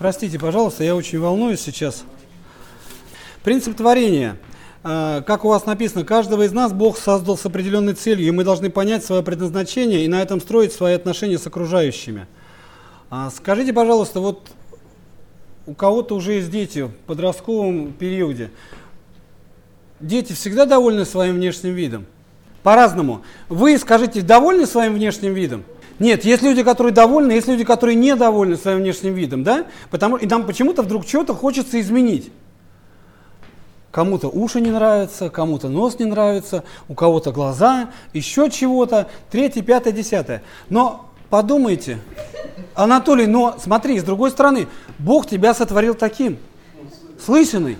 Простите, пожалуйста, я очень волнуюсь сейчас. Принцип творения. А, как у вас написано, каждого из нас Бог создал с определенной целью, и мы должны понять свое предназначение и на этом строить свои отношения с окружающими. А, скажите, пожалуйста, вот у кого-то уже есть дети в подростковом периоде. Дети всегда довольны своим внешним видом? По-разному. Вы скажите, довольны своим внешним видом? Нет, есть люди, которые довольны, есть люди, которые недовольны своим внешним видом, да? Потому, и нам почему-то вдруг что-то хочется изменить. Кому-то уши не нравятся, кому-то нос не нравится, у кого-то глаза, еще чего-то, третье, пятое, десятое. Но подумайте, Анатолий, но смотри, с другой стороны, Бог тебя сотворил таким, слышанный.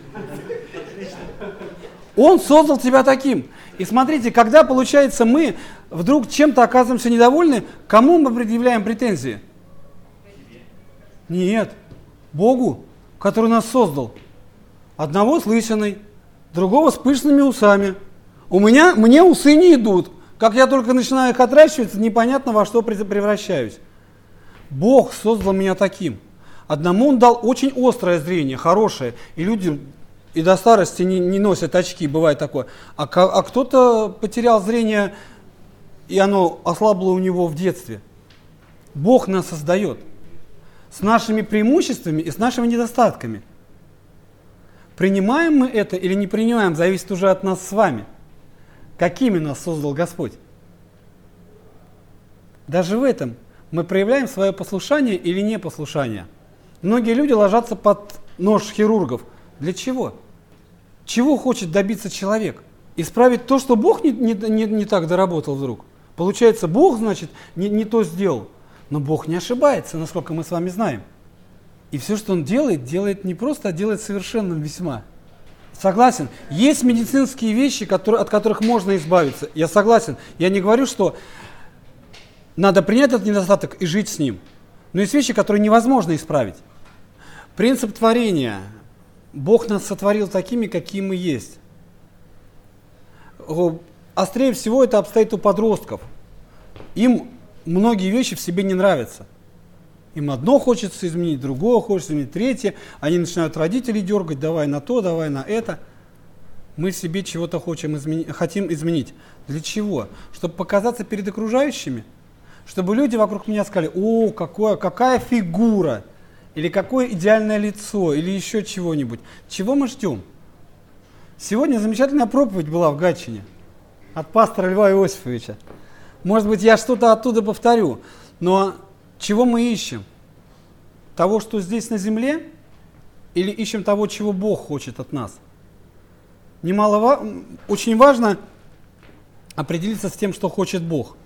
Он создал тебя таким. И смотрите, когда, получается, мы вдруг чем-то оказываемся недовольны, кому мы предъявляем претензии? Нет, Богу, который нас создал. Одного с лысиной, другого с пышными усами. У меня, мне усы не идут. Как я только начинаю их отращивать, непонятно во что превращаюсь. Бог создал меня таким. Одному он дал очень острое зрение, хорошее, и люди и до старости не, не носят очки, бывает такое. А, а кто-то потерял зрение, и оно ослабло у него в детстве. Бог нас создает с нашими преимуществами и с нашими недостатками. Принимаем мы это или не принимаем, зависит уже от нас с вами. Какими нас создал Господь? Даже в этом мы проявляем свое послушание или непослушание. Многие люди ложатся под нож хирургов – для чего? Чего хочет добиться человек? Исправить то, что Бог не, не, не, не так доработал вдруг. Получается, Бог, значит, не, не то сделал. Но Бог не ошибается, насколько мы с вами знаем. И все, что Он делает, делает не просто, а делает совершенным весьма. Согласен. Есть медицинские вещи, которые, от которых можно избавиться. Я согласен. Я не говорю, что надо принять этот недостаток и жить с ним. Но есть вещи, которые невозможно исправить. Принцип творения – Бог нас сотворил такими, какие мы есть. Острее всего это обстоит у подростков. Им многие вещи в себе не нравятся. Им одно хочется изменить, другое хочется изменить, третье. Они начинают родителей дергать, давай на то, давай на это. Мы себе чего-то хотим изменить. Для чего? Чтобы показаться перед окружающими. Чтобы люди вокруг меня сказали, о, какое, какая фигура или какое идеальное лицо, или еще чего-нибудь. Чего мы ждем? Сегодня замечательная проповедь была в Гатчине от пастора Льва Иосифовича. Может быть, я что-то оттуда повторю, но чего мы ищем? Того, что здесь на земле, или ищем того, чего Бог хочет от нас? Немало, очень важно определиться с тем, что хочет Бог.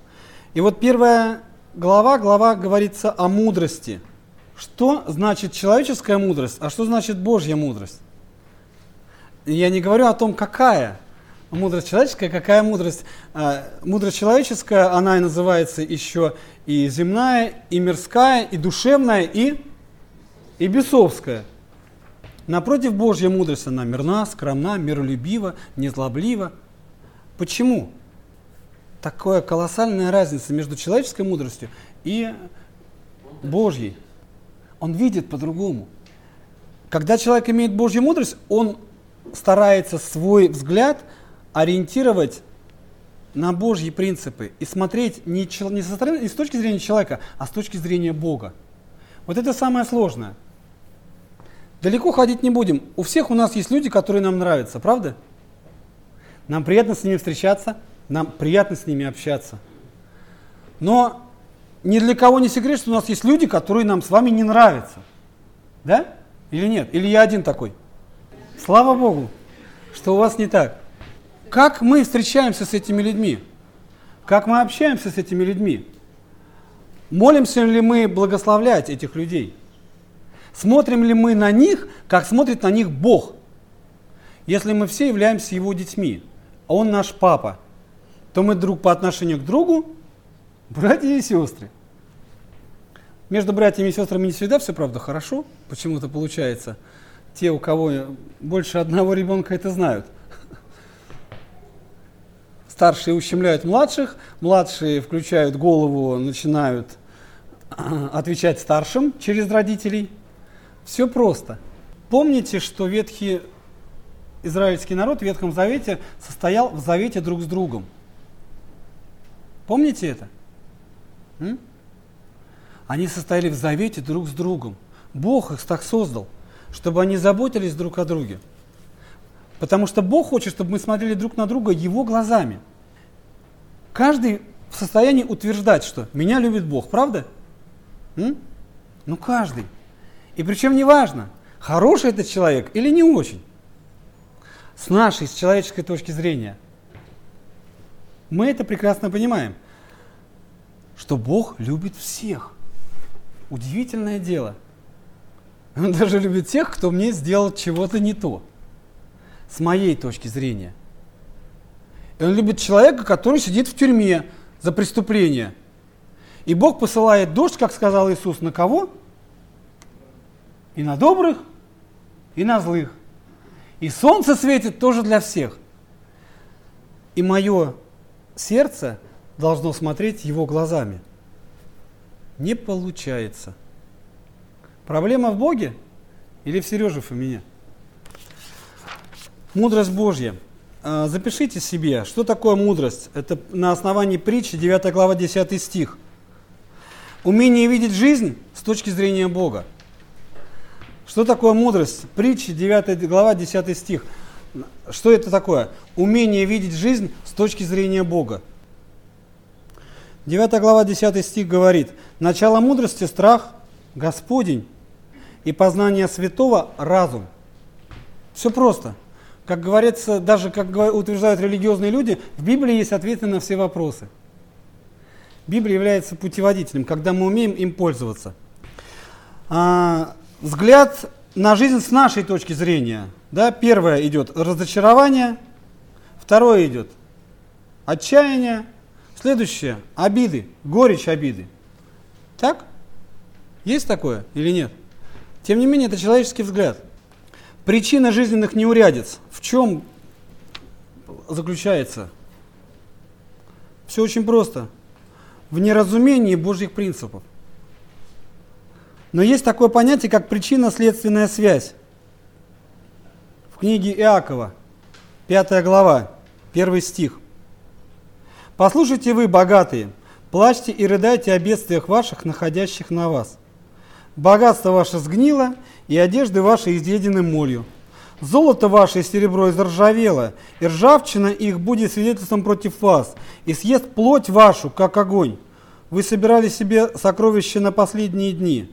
И вот первая глава, глава говорится о мудрости – что значит человеческая мудрость, а что значит Божья мудрость? Я не говорю о том, какая мудрость человеческая, какая мудрость. А, мудрость человеческая, она и называется еще и земная, и мирская, и душевная, и, и бесовская. Напротив, Божья мудрость, она мирна, скромна, миролюбива, незлоблива. Почему? Такая колоссальная разница между человеческой мудростью и Божьей он видит по-другому. Когда человек имеет Божью мудрость, он старается свой взгляд ориентировать на Божьи принципы и смотреть не, не, со стороны, не с точки зрения человека, а с точки зрения Бога. Вот это самое сложное. Далеко ходить не будем. У всех у нас есть люди, которые нам нравятся, правда? Нам приятно с ними встречаться, нам приятно с ними общаться. Но ни для кого не секрет, что у нас есть люди, которые нам с вами не нравятся. Да? Или нет? Или я один такой? Слава Богу, что у вас не так. Как мы встречаемся с этими людьми? Как мы общаемся с этими людьми? Молимся ли мы благословлять этих людей? Смотрим ли мы на них, как смотрит на них Бог? Если мы все являемся Его детьми, а Он наш папа, то мы друг по отношению к другу Братья и сестры. Между братьями и сестрами не всегда все, правда, хорошо, почему-то получается. Те, у кого больше одного ребенка, это знают. Старшие ущемляют младших, младшие включают голову, начинают отвечать старшим через родителей. Все просто. Помните, что ветхий израильский народ в Ветхом Завете состоял в завете друг с другом. Помните это? Они состояли в завете друг с другом. Бог их так создал, чтобы они заботились друг о друге. Потому что Бог хочет, чтобы мы смотрели друг на друга Его глазами. Каждый в состоянии утверждать, что меня любит Бог, правда? М? Ну каждый. И причем неважно, хороший этот человек или не очень. С нашей, с человеческой точки зрения. Мы это прекрасно понимаем, что Бог любит всех. Удивительное дело. Он даже любит тех, кто мне сделал чего-то не то. С моей точки зрения. И он любит человека, который сидит в тюрьме за преступление. И Бог посылает дождь, как сказал Иисус, на кого? И на добрых, и на злых. И солнце светит тоже для всех. И мое сердце должно смотреть его глазами. Не получается. Проблема в Боге или в Сереже Фомине? Мудрость Божья. А, запишите себе, что такое мудрость. Это на основании притчи, 9 глава, 10 стих. Умение видеть жизнь с точки зрения Бога. Что такое мудрость? Притчи, 9 глава, 10 стих. Что это такое? Умение видеть жизнь с точки зрения Бога. 9 глава, 10 стих говорит, «Начало мудрости – страх Господень, и познание святого – разум». Все просто. Как говорится, даже как утверждают религиозные люди, в Библии есть ответы на все вопросы. Библия является путеводителем, когда мы умеем им пользоваться. А, взгляд на жизнь с нашей точки зрения. Да, первое идет разочарование, второе идет отчаяние, следующее обиды, горечь обиды. Так? Есть такое или нет? Тем не менее, это человеческий взгляд. Причина жизненных неурядиц в чем заключается? Все очень просто. В неразумении Божьих принципов. Но есть такое понятие, как причинно-следственная связь. В книге Иакова, 5 глава, 1 стих. «Послушайте вы, богатые, плачьте и рыдайте о бедствиях ваших, находящих на вас. Богатство ваше сгнило, и одежды ваши изъедены молью. Золото ваше и серебро изржавело, и ржавчина их будет свидетельством против вас, и съест плоть вашу, как огонь. Вы собирали себе сокровища на последние дни.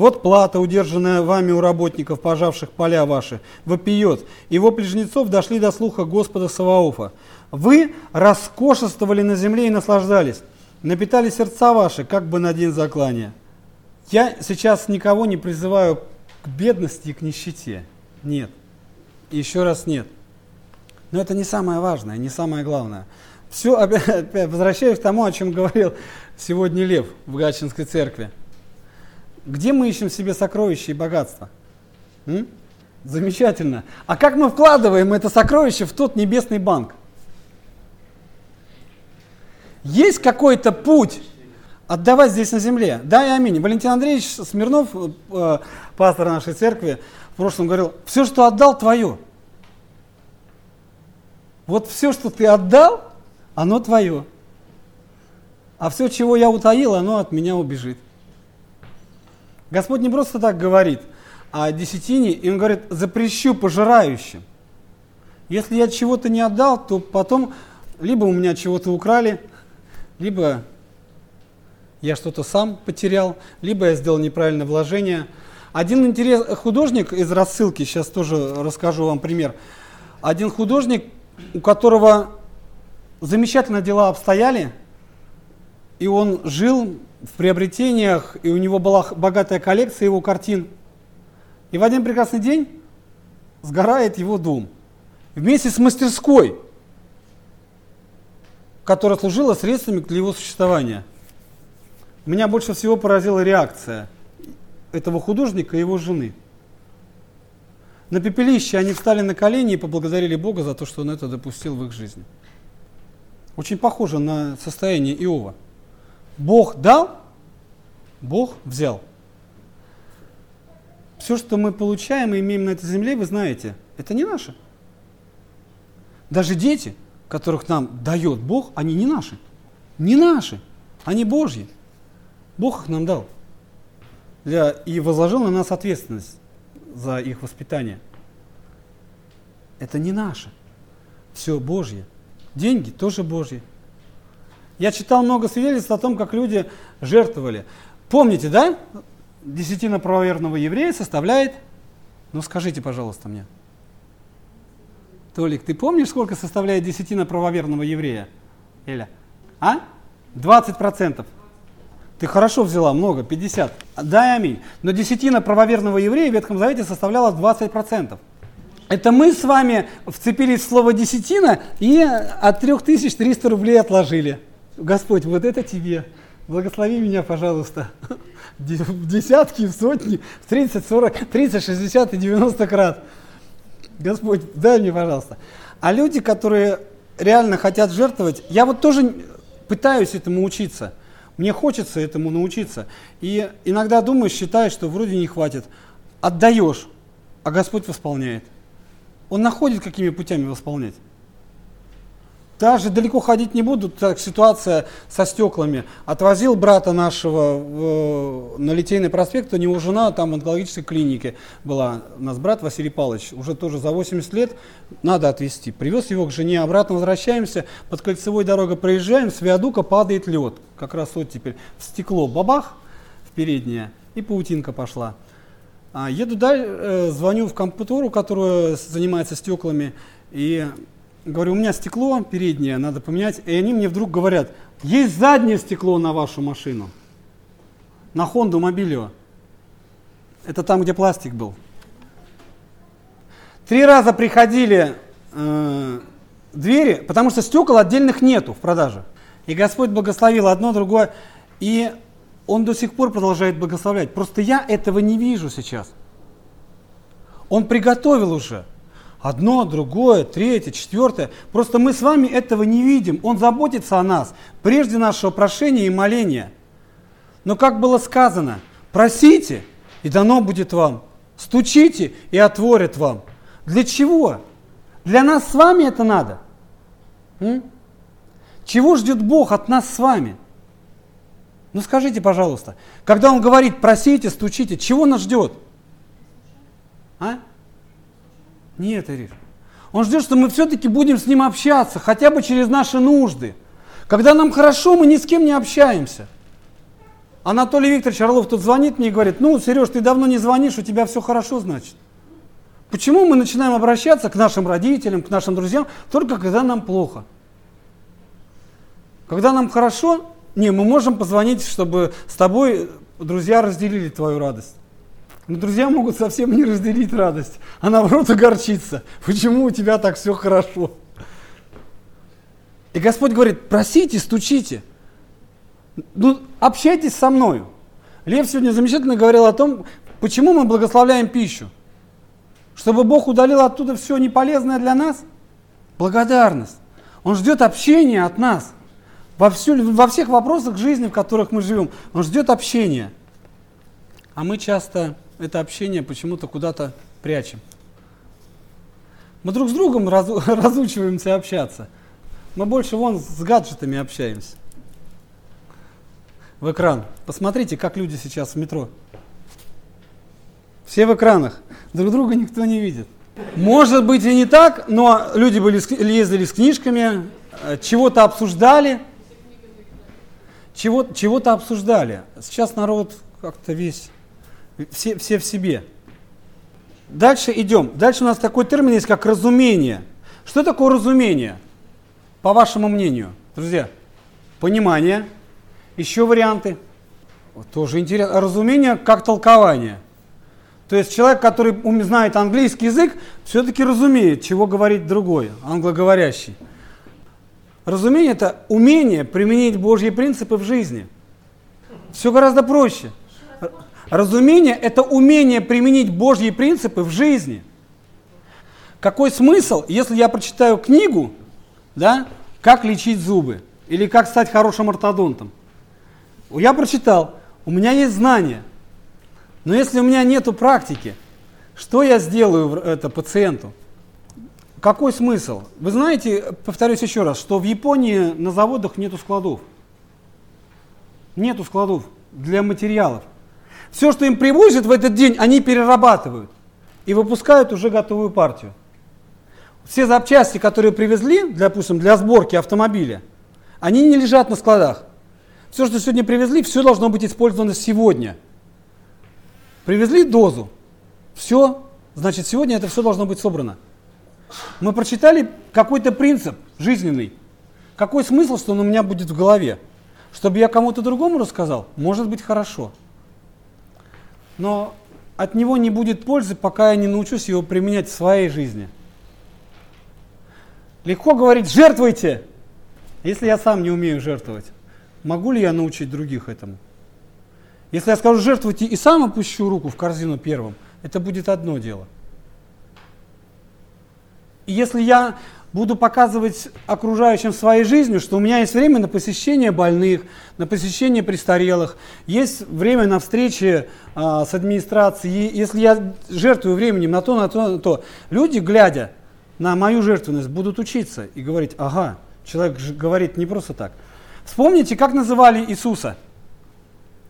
Вот плата, удержанная вами у работников, пожавших поля ваши, вопиет. Его плежнецов дошли до слуха Господа Саваофа. Вы роскошествовали на земле и наслаждались, напитали сердца ваши, как бы на день заклания. Я сейчас никого не призываю к бедности и к нищете. Нет. еще раз нет. Но это не самое важное, не самое главное. Все, опять, возвращаюсь к тому, о чем говорил сегодня Лев в Гатчинской церкви. Где мы ищем себе сокровища и богатства? М? Замечательно. А как мы вкладываем это сокровище в тот небесный банк? Есть какой-то путь отдавать здесь на земле? Да и аминь. Валентин Андреевич Смирнов, э, пастор нашей церкви, в прошлом говорил, все, что отдал, твое. Вот все, что ты отдал, оно твое. А все, чего я утаил, оно от меня убежит. Господь не просто так говорит о десятине, и Он говорит, запрещу пожирающим. Если я чего-то не отдал, то потом либо у меня чего-то украли, либо я что-то сам потерял, либо я сделал неправильное вложение. Один интерес, художник из рассылки, сейчас тоже расскажу вам пример. Один художник, у которого замечательно дела обстояли, и он жил в приобретениях, и у него была богатая коллекция его картин. И в один прекрасный день сгорает его дом. Вместе с мастерской, которая служила средствами для его существования. Меня больше всего поразила реакция этого художника и его жены. На пепелище они встали на колени и поблагодарили Бога за то, что он это допустил в их жизни. Очень похоже на состояние Иова. Бог дал, Бог взял. все, что мы получаем и имеем на этой земле, вы знаете, это не наше. Даже дети, которых нам дает Бог, они не наши. Не наши. Они Божьи. Бог их нам дал. Для, и возложил на нас ответственность за их воспитание. Это не наше. Все Божье. Деньги тоже Божьи. Я читал много свидетельств о том, как люди жертвовали. Помните, да? Десятина правоверного еврея составляет, ну скажите, пожалуйста, мне. Толик, ты помнишь, сколько составляет десятина правоверного еврея? Эля? А? 20 процентов. Ты хорошо взяла, много, 50. Да, аминь. Но десятина правоверного еврея в Ветхом Завете составляла 20 процентов. Это мы с вами вцепились в слово десятина и от 3300 рублей отложили. Господь, вот это тебе. Благослови меня, пожалуйста. В десятки, в сотни, в 30, 40, 30, 60 и 90 крат. Господь, дай мне, пожалуйста. А люди, которые реально хотят жертвовать, я вот тоже пытаюсь этому учиться. Мне хочется этому научиться. И иногда думаешь, считаешь, что вроде не хватит. Отдаешь, а Господь восполняет. Он находит, какими путями восполнять. Даже далеко ходить не буду, так ситуация со стеклами. Отвозил брата нашего в, на Литейный проспект, у него жена там в онкологической клинике была. У нас брат Василий Павлович, уже тоже за 80 лет, надо отвезти. Привез его к жене, обратно возвращаемся, под кольцевой дорогой проезжаем, с виадука падает лед. Как раз вот теперь в стекло бабах в переднее, и паутинка пошла. А, еду дальше, э, звоню в компьютеру, которая занимается стеклами, и говорю, у меня стекло переднее, надо поменять. И они мне вдруг говорят, есть заднее стекло на вашу машину, на Honda Mobilio. Это там, где пластик был. Три раза приходили э, двери, потому что стекол отдельных нету в продаже. И Господь благословил одно, другое. И Он до сих пор продолжает благословлять. Просто я этого не вижу сейчас. Он приготовил уже одно, другое, третье, четвертое. Просто мы с вами этого не видим. Он заботится о нас прежде нашего прошения и моления. Но как было сказано, просите, и дано будет вам. Стучите, и отворят вам. Для чего? Для нас с вами это надо. М? Чего ждет Бог от нас с вами? Ну скажите, пожалуйста, когда Он говорит, просите, стучите, чего нас ждет? А? Нет, Ириш. Он ждет, что мы все-таки будем с ним общаться, хотя бы через наши нужды. Когда нам хорошо, мы ни с кем не общаемся. Анатолий Викторович Орлов тут звонит мне и говорит, ну, Сереж, ты давно не звонишь, у тебя все хорошо, значит. Почему мы начинаем обращаться к нашим родителям, к нашим друзьям, только когда нам плохо? Когда нам хорошо, не, мы можем позвонить, чтобы с тобой друзья разделили твою радость. Но друзья могут совсем не разделить радость, а наоборот огорчиться. Почему у тебя так все хорошо? И Господь говорит, просите, стучите. Ну, общайтесь со мною. Лев сегодня замечательно говорил о том, почему мы благословляем пищу. Чтобы Бог удалил оттуда все неполезное для нас? Благодарность. Он ждет общения от нас. Во, всю, во всех вопросах жизни, в которых мы живем, Он ждет общения. А мы часто это общение почему-то куда-то прячем. Мы друг с другом раз, разучиваемся общаться. Мы больше вон с гаджетами общаемся. В экран. Посмотрите, как люди сейчас в метро. Все в экранах. Друг друга никто не видит. Может быть и не так, но люди были, ездили с книжками, э, чего-то обсуждали. Чего, чего-то обсуждали. Сейчас народ как-то весь все, все в себе. Дальше идем. Дальше у нас такой термин есть, как разумение. Что такое разумение, по вашему мнению, друзья? Понимание. Еще варианты. Вот тоже интересно. Разумение как толкование. То есть человек, который знает английский язык, все-таки разумеет, чего говорит другой, англоговорящий. Разумение – это умение применить Божьи принципы в жизни. Все гораздо проще. Разумение – это умение применить Божьи принципы в жизни. Какой смысл, если я прочитаю книгу, да, как лечить зубы или как стать хорошим ортодонтом? Я прочитал, у меня есть знания, Но если у меня нет практики, что я сделаю это пациенту? Какой смысл? Вы знаете, повторюсь еще раз, что в Японии на заводах нету складов. Нету складов для материалов. Все, что им привозят в этот день, они перерабатывают и выпускают уже готовую партию. Все запчасти, которые привезли, допустим, для сборки автомобиля, они не лежат на складах. Все, что сегодня привезли, все должно быть использовано сегодня. Привезли дозу, все, значит, сегодня это все должно быть собрано. Мы прочитали какой-то принцип жизненный. Какой смысл, что он у меня будет в голове? Чтобы я кому-то другому рассказал, может быть хорошо. Но от него не будет пользы, пока я не научусь его применять в своей жизни. Легко говорить, жертвуйте, если я сам не умею жертвовать. Могу ли я научить других этому? Если я скажу жертвуйте и сам опущу руку в корзину первым, это будет одно дело. И если я буду показывать окружающим своей жизнью, что у меня есть время на посещение больных, на посещение престарелых, есть время на встречи а, с администрацией. Если я жертвую временем на то, на то, на то, люди, глядя на мою жертвенность, будут учиться и говорить, ага, человек говорит не просто так. Вспомните, как называли Иисуса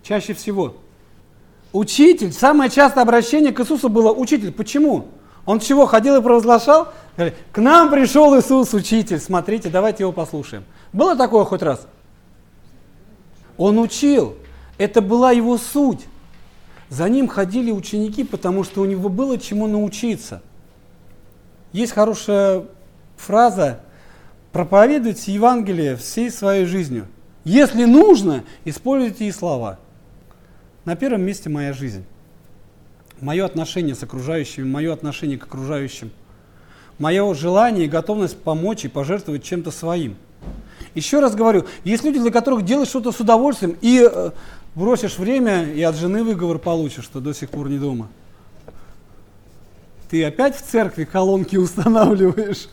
чаще всего. Учитель. Самое частое обращение к Иисусу было учитель. Почему? Он чего, ходил и провозглашал? К нам пришел Иисус, учитель, смотрите, давайте его послушаем. Было такое хоть раз? Он учил, это была его суть. За ним ходили ученики, потому что у него было чему научиться. Есть хорошая фраза «проповедуйте Евангелие всей своей жизнью». Если нужно, используйте и слова. На первом месте моя жизнь мое отношение с окружающими, мое отношение к окружающим, мое желание и готовность помочь и пожертвовать чем-то своим. Еще раз говорю, есть люди, для которых делаешь что-то с удовольствием и э, бросишь время и от жены выговор получишь, что до сих пор не дома. Ты опять в церкви колонки устанавливаешь.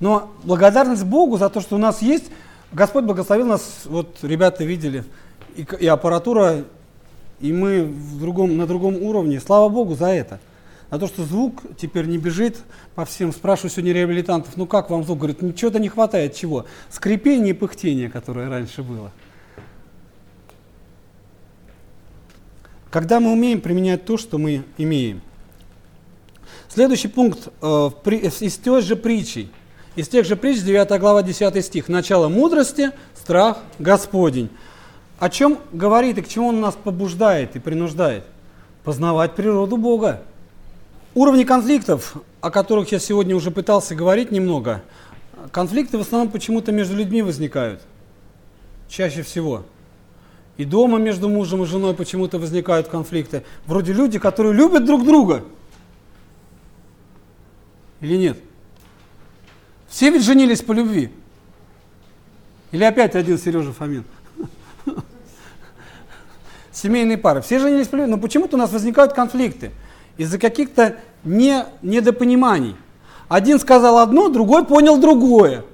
Но благодарность Богу за то, что у нас есть, Господь благословил нас, вот ребята видели, и, и аппаратура и мы в другом, на другом уровне. Слава Богу за это. А то, что звук теперь не бежит по всем, спрашиваю сегодня реабилитантов, ну как вам звук? Говорит, ничего-то не хватает, чего? Скрипение и пыхтение, которое раньше было. Когда мы умеем применять то, что мы имеем. Следующий пункт э, из той же притчи. Из тех же притч, 9 глава, 10 стих. Начало мудрости, страх Господень. О чем говорит и к чему он нас побуждает и принуждает? Познавать природу Бога. Уровни конфликтов, о которых я сегодня уже пытался говорить немного, конфликты в основном почему-то между людьми возникают. Чаще всего. И дома между мужем и женой почему-то возникают конфликты. Вроде люди, которые любят друг друга. Или нет? Все ведь женились по любви. Или опять один Сережа Фомин? Семейные пары. Все женились но почему-то у нас возникают конфликты из-за каких-то не, недопониманий. Один сказал одно, другой понял другое.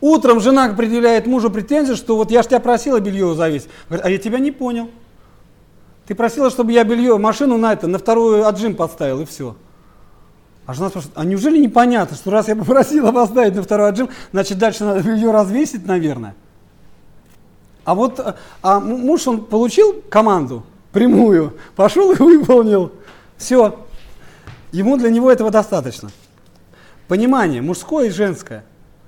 Утром жена предъявляет мужу претензию, что вот я ж тебя просила белье завесить. Говорит, а я тебя не понял. Ты просила, чтобы я белье, машину на это, на вторую отжим подставил, и все. А жена спрашивает, а неужели непонятно, что раз я попросила поставить на второй отжим, значит дальше надо белье развесить, наверное? А вот а муж, он получил команду прямую, пошел и выполнил. Все. Ему для него этого достаточно. Понимание мужское и женское.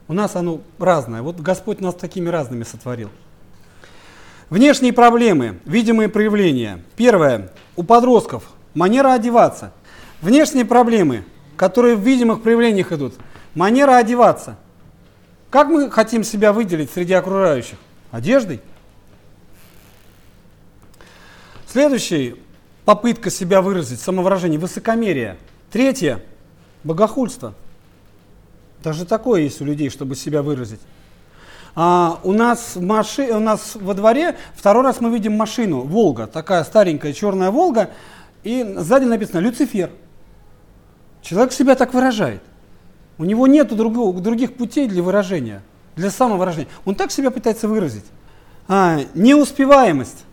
У нас оно разное. Вот Господь нас такими разными сотворил. Внешние проблемы, видимые проявления. Первое. У подростков манера одеваться. Внешние проблемы, которые в видимых проявлениях идут. Манера одеваться. Как мы хотим себя выделить среди окружающих? Одеждой. Следующий – попытка себя выразить, самовыражение, высокомерие. Третье – богохульство. Даже такое есть у людей, чтобы себя выразить. А, у, нас в маши... у нас во дворе второй раз мы видим машину, Волга, такая старенькая черная Волга, и сзади написано «Люцифер». Человек себя так выражает. У него нет других путей для выражения, для самовыражения. Он так себя пытается выразить. А, неуспеваемость.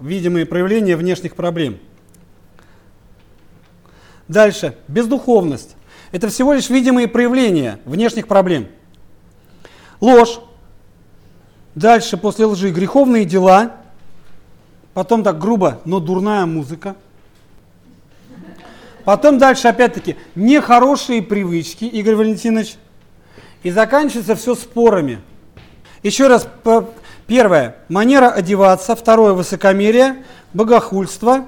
видимые проявления внешних проблем. Дальше. Бездуховность. Это всего лишь видимые проявления внешних проблем. Ложь. Дальше после лжи греховные дела. Потом так грубо, но дурная музыка. Потом дальше опять-таки нехорошие привычки, Игорь Валентинович. И заканчивается все спорами. Еще раз, первое, манера одеваться, второе, высокомерие, богохульство,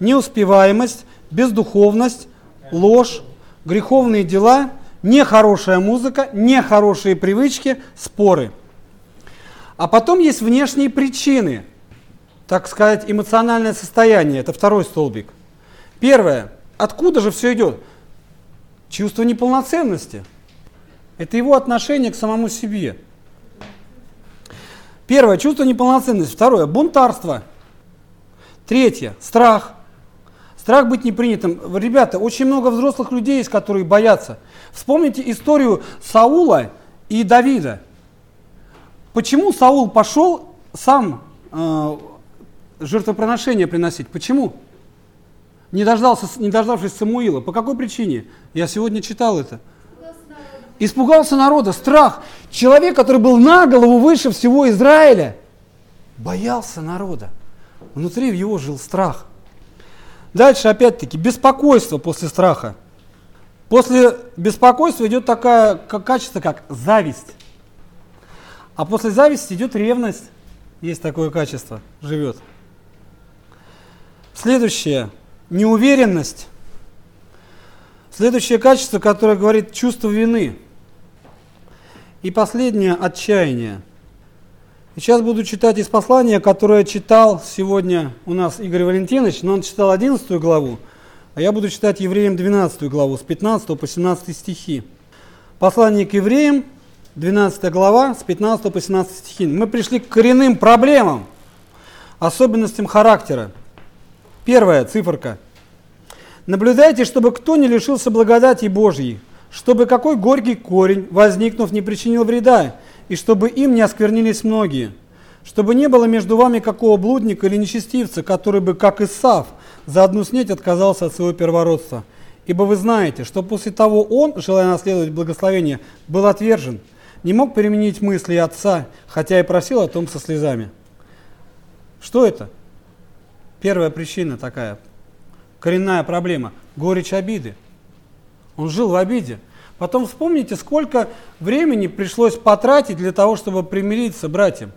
неуспеваемость, бездуховность, ложь, греховные дела, нехорошая музыка, нехорошие привычки, споры. А потом есть внешние причины, так сказать, эмоциональное состояние, это второй столбик. Первое, откуда же все идет? Чувство неполноценности. Это его отношение к самому себе. Первое, чувство неполноценности. Второе, бунтарство. Третье, страх. Страх быть непринятым. Ребята, очень много взрослых людей есть, которые боятся. Вспомните историю Саула и Давида. Почему Саул пошел сам э, жертвоприношение приносить? Почему? Не, дождался, не дождавшись Самуила. По какой причине? Я сегодня читал это. Испугался народа, страх. Человек, который был на голову выше всего Израиля, боялся народа. Внутри в его жил страх. Дальше опять-таки беспокойство после страха. После беспокойства идет такое качество, как зависть. А после зависти идет ревность. Есть такое качество, живет. Следующее. Неуверенность. Следующее качество, которое говорит чувство вины. И последнее – отчаяние. Сейчас буду читать из послания, которое читал сегодня у нас Игорь Валентинович, но он читал 11 главу, а я буду читать евреям 12 главу, с 15 по 17 стихи. Послание к евреям, 12 глава, с 15 по 17 стихи. Мы пришли к коренным проблемам, особенностям характера. Первая циферка. Наблюдайте, чтобы кто не лишился благодати Божьей, чтобы какой горький корень, возникнув, не причинил вреда, и чтобы им не осквернились многие, чтобы не было между вами какого блудника или нечестивца, который бы, как Исав, за одну снеть отказался от своего первородства. Ибо вы знаете, что после того он, желая наследовать благословение, был отвержен, не мог переменить мысли отца, хотя и просил о том со слезами. Что это? Первая причина такая, коренная проблема, горечь обиды. Он жил в обиде. Потом вспомните, сколько времени пришлось потратить для того, чтобы примириться братьям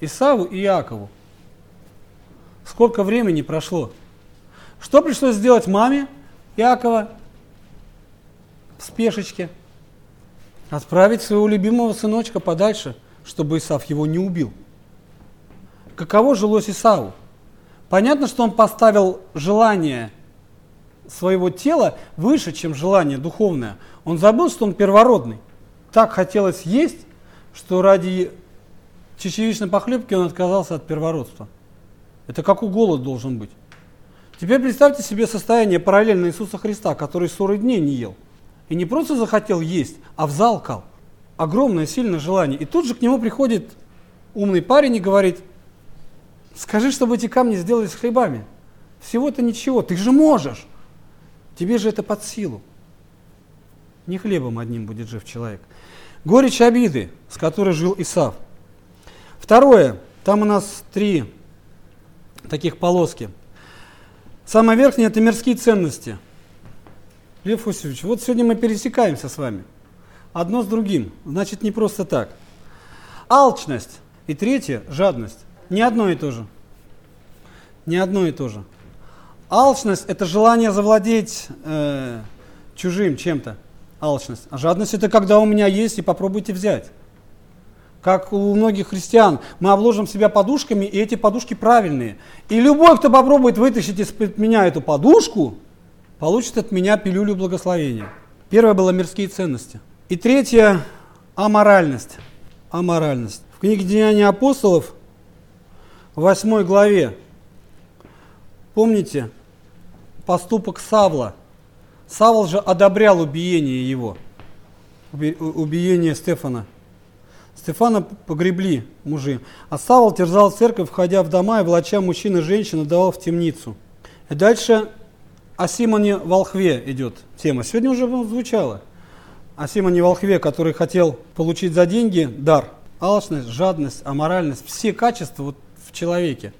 Исаву и Иакову. Сколько времени прошло? Что пришлось сделать маме Иакова в спешечке? Отправить своего любимого сыночка подальше, чтобы Исав его не убил. Каково жилось Исаву? Понятно, что он поставил желание своего тела выше, чем желание духовное. Он забыл, что он первородный. Так хотелось есть, что ради чечевичной похлебки он отказался от первородства. Это как у голод должен быть. Теперь представьте себе состояние параллельно Иисуса Христа, который 40 дней не ел. И не просто захотел есть, а взалкал. Огромное, сильное желание. И тут же к нему приходит умный парень и говорит, скажи, чтобы эти камни сделались хлебами. Всего-то ничего, ты же можешь. Тебе же это под силу. Не хлебом одним будет жив человек. Горечь обиды, с которой жил Исав. Второе, там у нас три таких полоски. Самая верхняя – это мирские ценности. Лев Осипович, вот сегодня мы пересекаемся с вами. Одно с другим. Значит, не просто так. Алчность. И третье – жадность. Не одно и то же. Не одно и то же. Алчность – это желание завладеть э, чужим чем-то. Алчность. А жадность – это когда у меня есть, и попробуйте взять. Как у многих христиан, мы обложим себя подушками, и эти подушки правильные. И любой, кто попробует вытащить из-под меня эту подушку, получит от меня пилюлю благословения. Первое было мирские ценности. И третье – аморальность. Аморальность. В книге «Деяния апостолов» в 8 главе, помните, поступок Савла. Савл же одобрял убиение его, убиение Стефана. Стефана погребли мужи. А Савол терзал церковь, входя в дома и влача мужчин и женщин, отдавал в темницу. И дальше о Симоне Волхве идет тема. Сегодня уже звучало. О Симоне Волхве, который хотел получить за деньги дар. Алчность, жадность, аморальность, все качества вот в человеке.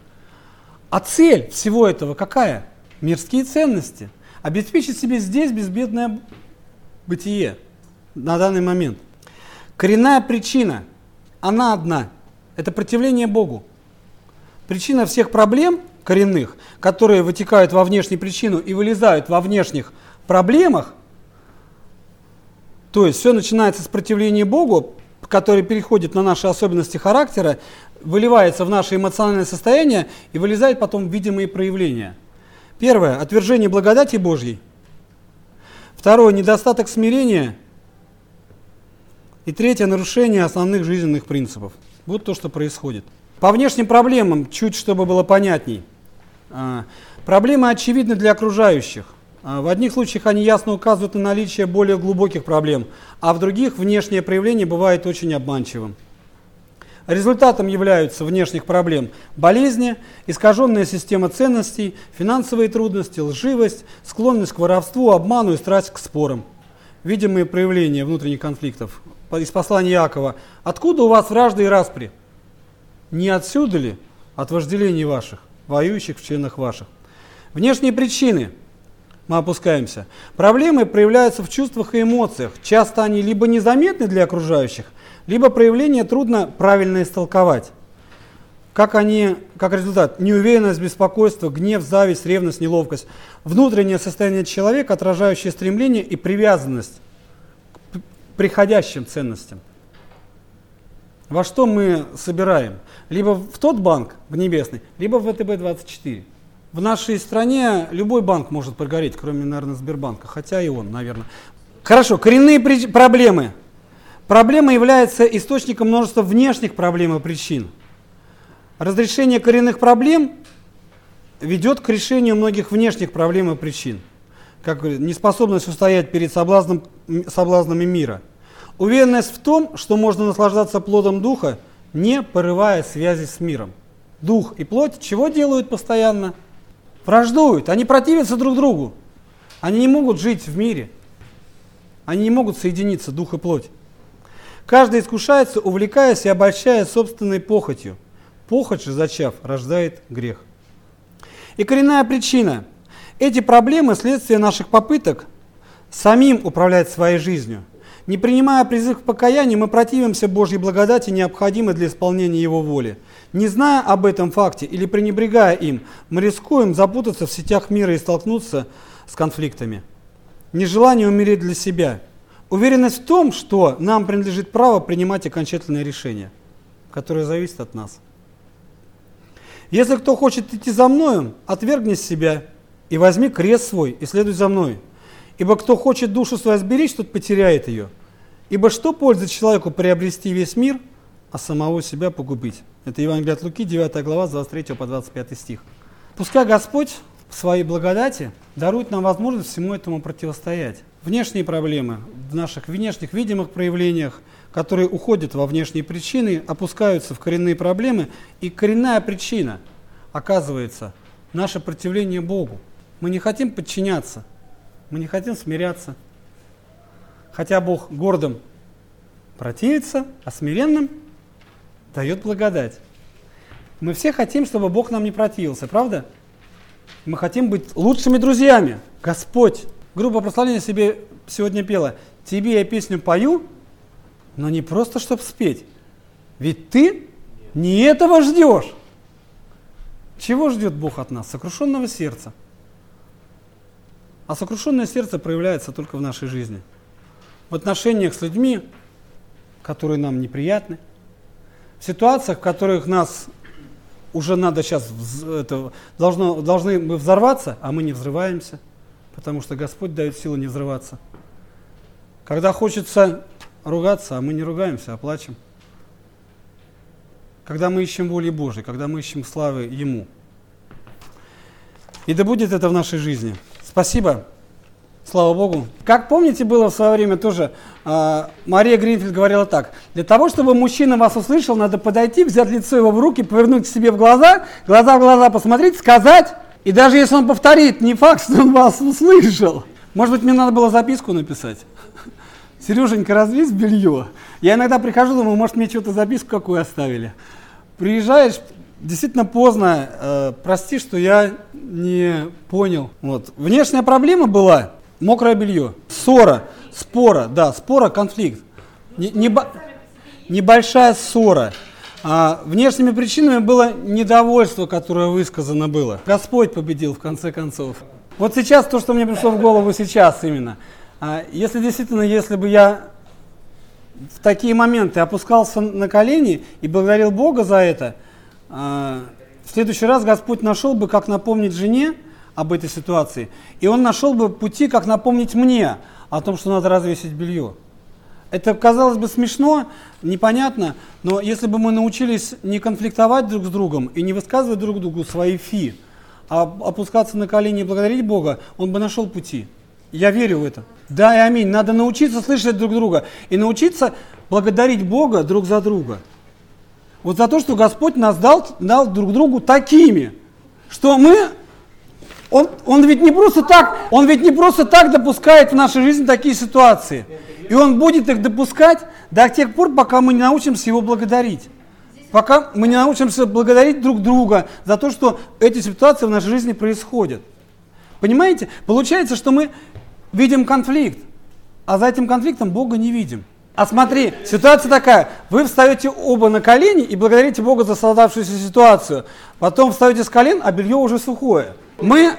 А цель всего этого какая? Мирские ценности. Обеспечить себе здесь безбедное бытие на данный момент. Коренная причина, она одна. Это противление Богу. Причина всех проблем коренных, которые вытекают во внешнюю причину и вылезают во внешних проблемах, то есть все начинается с противления Богу, который переходит на наши особенности характера, выливается в наше эмоциональное состояние и вылезает потом в видимые проявления. Первое – отвержение благодати Божьей. Второе – недостаток смирения. И третье – нарушение основных жизненных принципов. Вот то, что происходит. По внешним проблемам, чуть чтобы было понятней. А, проблемы очевидны для окружающих. А, в одних случаях они ясно указывают на наличие более глубоких проблем, а в других внешнее проявление бывает очень обманчивым. Результатом являются внешних проблем болезни, искаженная система ценностей, финансовые трудности, лживость, склонность к воровству, обману и страсть к спорам. Видимые проявления внутренних конфликтов. Из послания Якова. «Откуда у вас вражды и распри? Не отсюда ли от вожделений ваших, воюющих в членах ваших?» Внешние причины – мы опускаемся. Проблемы проявляются в чувствах и эмоциях. Часто они либо незаметны для окружающих, либо проявление трудно правильно истолковать. Как они, как результат, неуверенность, беспокойство, гнев, зависть, ревность, неловкость. Внутреннее состояние человека, отражающее стремление и привязанность к приходящим ценностям. Во что мы собираем? Либо в тот банк, в небесный, либо в ВТБ-24. В нашей стране любой банк может прогореть, кроме, наверное, Сбербанка, хотя и он, наверное. Хорошо, коренные проблемы – Проблема является источником множества внешних проблем и причин. Разрешение коренных проблем ведет к решению многих внешних проблем и причин, как неспособность устоять перед соблазном, соблазнами мира. Уверенность в том, что можно наслаждаться плодом духа, не порывая связи с миром. Дух и плоть чего делают постоянно? Враждуют, они противятся друг другу. Они не могут жить в мире. Они не могут соединиться, дух и плоть. Каждый искушается, увлекаясь и обольщая собственной похотью. Похоть же, зачав, рождает грех. И коренная причина. Эти проблемы – следствие наших попыток самим управлять своей жизнью. Не принимая призыв к покаянию, мы противимся Божьей благодати, необходимой для исполнения Его воли. Не зная об этом факте или пренебрегая им, мы рискуем запутаться в сетях мира и столкнуться с конфликтами. Нежелание умереть для себя – Уверенность в том, что нам принадлежит право принимать окончательные решения, которые зависят от нас. Если кто хочет идти за мною, отвергни себя и возьми крест свой и следуй за мной. Ибо кто хочет душу свою сберечь, тот потеряет ее. Ибо что пользует человеку приобрести весь мир, а самого себя погубить? Это Евангелие от Луки, 9 глава, с 23 по 25 стих. Пускай Господь в своей благодати дарует нам возможность всему этому противостоять внешние проблемы в наших внешних видимых проявлениях, которые уходят во внешние причины, опускаются в коренные проблемы, и коренная причина оказывается наше противление Богу. Мы не хотим подчиняться, мы не хотим смиряться. Хотя Бог гордым противится, а смиренным дает благодать. Мы все хотим, чтобы Бог нам не противился, правда? Мы хотим быть лучшими друзьями. Господь Группа прославления себе сегодня пела «Тебе я песню пою, но не просто, чтобы спеть, ведь ты не этого ждешь». Чего ждет Бог от нас? Сокрушенного сердца. А сокрушенное сердце проявляется только в нашей жизни. В отношениях с людьми, которые нам неприятны, в ситуациях, в которых нас уже надо сейчас, это, должно, должны мы взорваться, а мы не взрываемся – потому что Господь дает силу не взрываться. Когда хочется ругаться, а мы не ругаемся, а плачем. Когда мы ищем воли Божьей, когда мы ищем славы Ему. И да будет это в нашей жизни. Спасибо. Слава Богу. Как помните, было в свое время тоже, э, Мария Гринфилд говорила так. Для того, чтобы мужчина вас услышал, надо подойти, взять лицо его в руки, повернуть себе в глаза, глаза в глаза посмотреть, сказать. И даже если он повторит, не факт, что он вас услышал. Может быть, мне надо было записку написать. Сереженька, развесь белье. Я иногда прихожу, думаю, может, мне что-то записку какую оставили. Приезжаешь, действительно поздно, э, прости, что я не понял. Вот. Внешняя проблема была, Мокрое белье. Ссора, спора, да, спора, конфликт. Не, не, небольшая ссора. А внешними причинами было недовольство, которое высказано было. Господь победил в конце концов. Вот сейчас то, что мне пришло в голову сейчас именно. А если действительно, если бы я в такие моменты опускался на колени и благодарил Бога за это, а, в следующий раз Господь нашел бы, как напомнить жене, об этой ситуации. И он нашел бы пути, как напомнить мне о том, что надо развесить белье. Это казалось бы смешно, непонятно, но если бы мы научились не конфликтовать друг с другом и не высказывать друг другу свои фи, а опускаться на колени и благодарить Бога, он бы нашел пути. Я верю в это. Да и аминь. Надо научиться слышать друг друга и научиться благодарить Бога друг за друга. Вот за то, что Господь нас дал, дал друг другу такими, что мы он, он ведь не просто так, он ведь не просто так допускает в нашей жизни такие ситуации. И он будет их допускать до тех пор, пока мы не научимся его благодарить. Пока мы не научимся благодарить друг друга за то, что эти ситуации в нашей жизни происходят. Понимаете? Получается, что мы видим конфликт, а за этим конфликтом Бога не видим. А смотри, ситуация такая. Вы встаете оба на колени и благодарите Бога за создавшуюся ситуацию. Потом встаете с колен, а белье уже сухое. Мы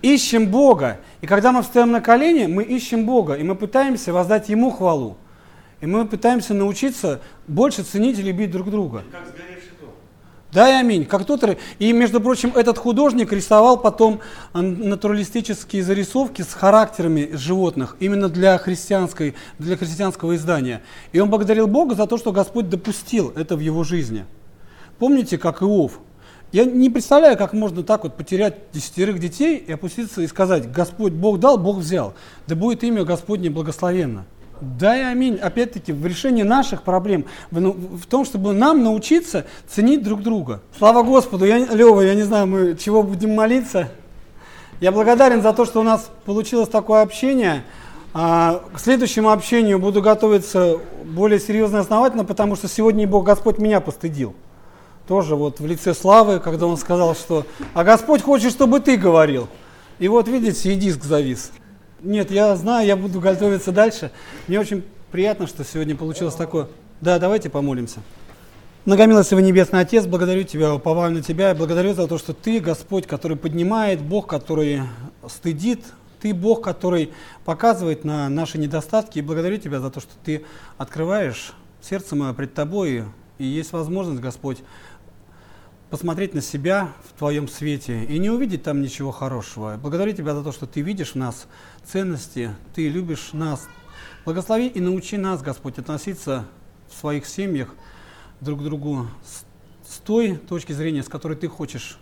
ищем Бога. И когда мы встаем на колени, мы ищем Бога, и мы пытаемся воздать Ему хвалу. И мы пытаемся научиться больше ценить и любить друг друга. Как Да и аминь. Как тот, и, между прочим, этот художник рисовал потом натуралистические зарисовки с характерами животных именно для, христианской, для христианского издания. И он благодарил Бога за то, что Господь допустил это в его жизни. Помните, как Иов? Я не представляю, как можно так вот потерять десятерых детей и опуститься и сказать, Господь Бог дал, Бог взял. Да будет имя Господне благословенно. Да и аминь. Опять-таки, в решении наших проблем, в, ну, в том, чтобы нам научиться ценить друг друга. Слава Господу. Я, Лева, я не знаю, мы чего будем молиться. Я благодарен за то, что у нас получилось такое общение. А, к следующему общению буду готовиться более серьезно и основательно, потому что сегодня Бог Господь меня постыдил тоже вот в лице Славы, когда он сказал, что «А Господь хочет, чтобы ты говорил». И вот видите, и диск завис. Нет, я знаю, я буду готовиться дальше. Мне очень приятно, что сегодня получилось такое. Да, давайте помолимся. Многомилостивый Небесный Отец, благодарю Тебя, уповаю на Тебя, и благодарю за то, что Ты, Господь, который поднимает, Бог, который стыдит, Ты Бог, который показывает на наши недостатки, и благодарю Тебя за то, что Ты открываешь сердце мое пред Тобой, и есть возможность, Господь, посмотреть на себя в Твоем свете и не увидеть там ничего хорошего. Благодарю Тебя за то, что Ты видишь в нас ценности, Ты любишь нас. Благослови и научи нас, Господь, относиться в своих семьях друг к другу с, с той точки зрения, с которой Ты хочешь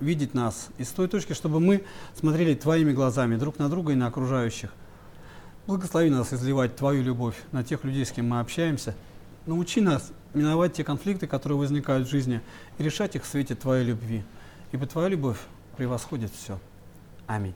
видеть нас, и с той точки, чтобы мы смотрели Твоими глазами друг на друга и на окружающих. Благослови нас изливать Твою любовь на тех людей, с кем мы общаемся. Научи нас миновать те конфликты, которые возникают в жизни, и решать их в свете Твоей любви. Ибо Твоя любовь превосходит все. Аминь.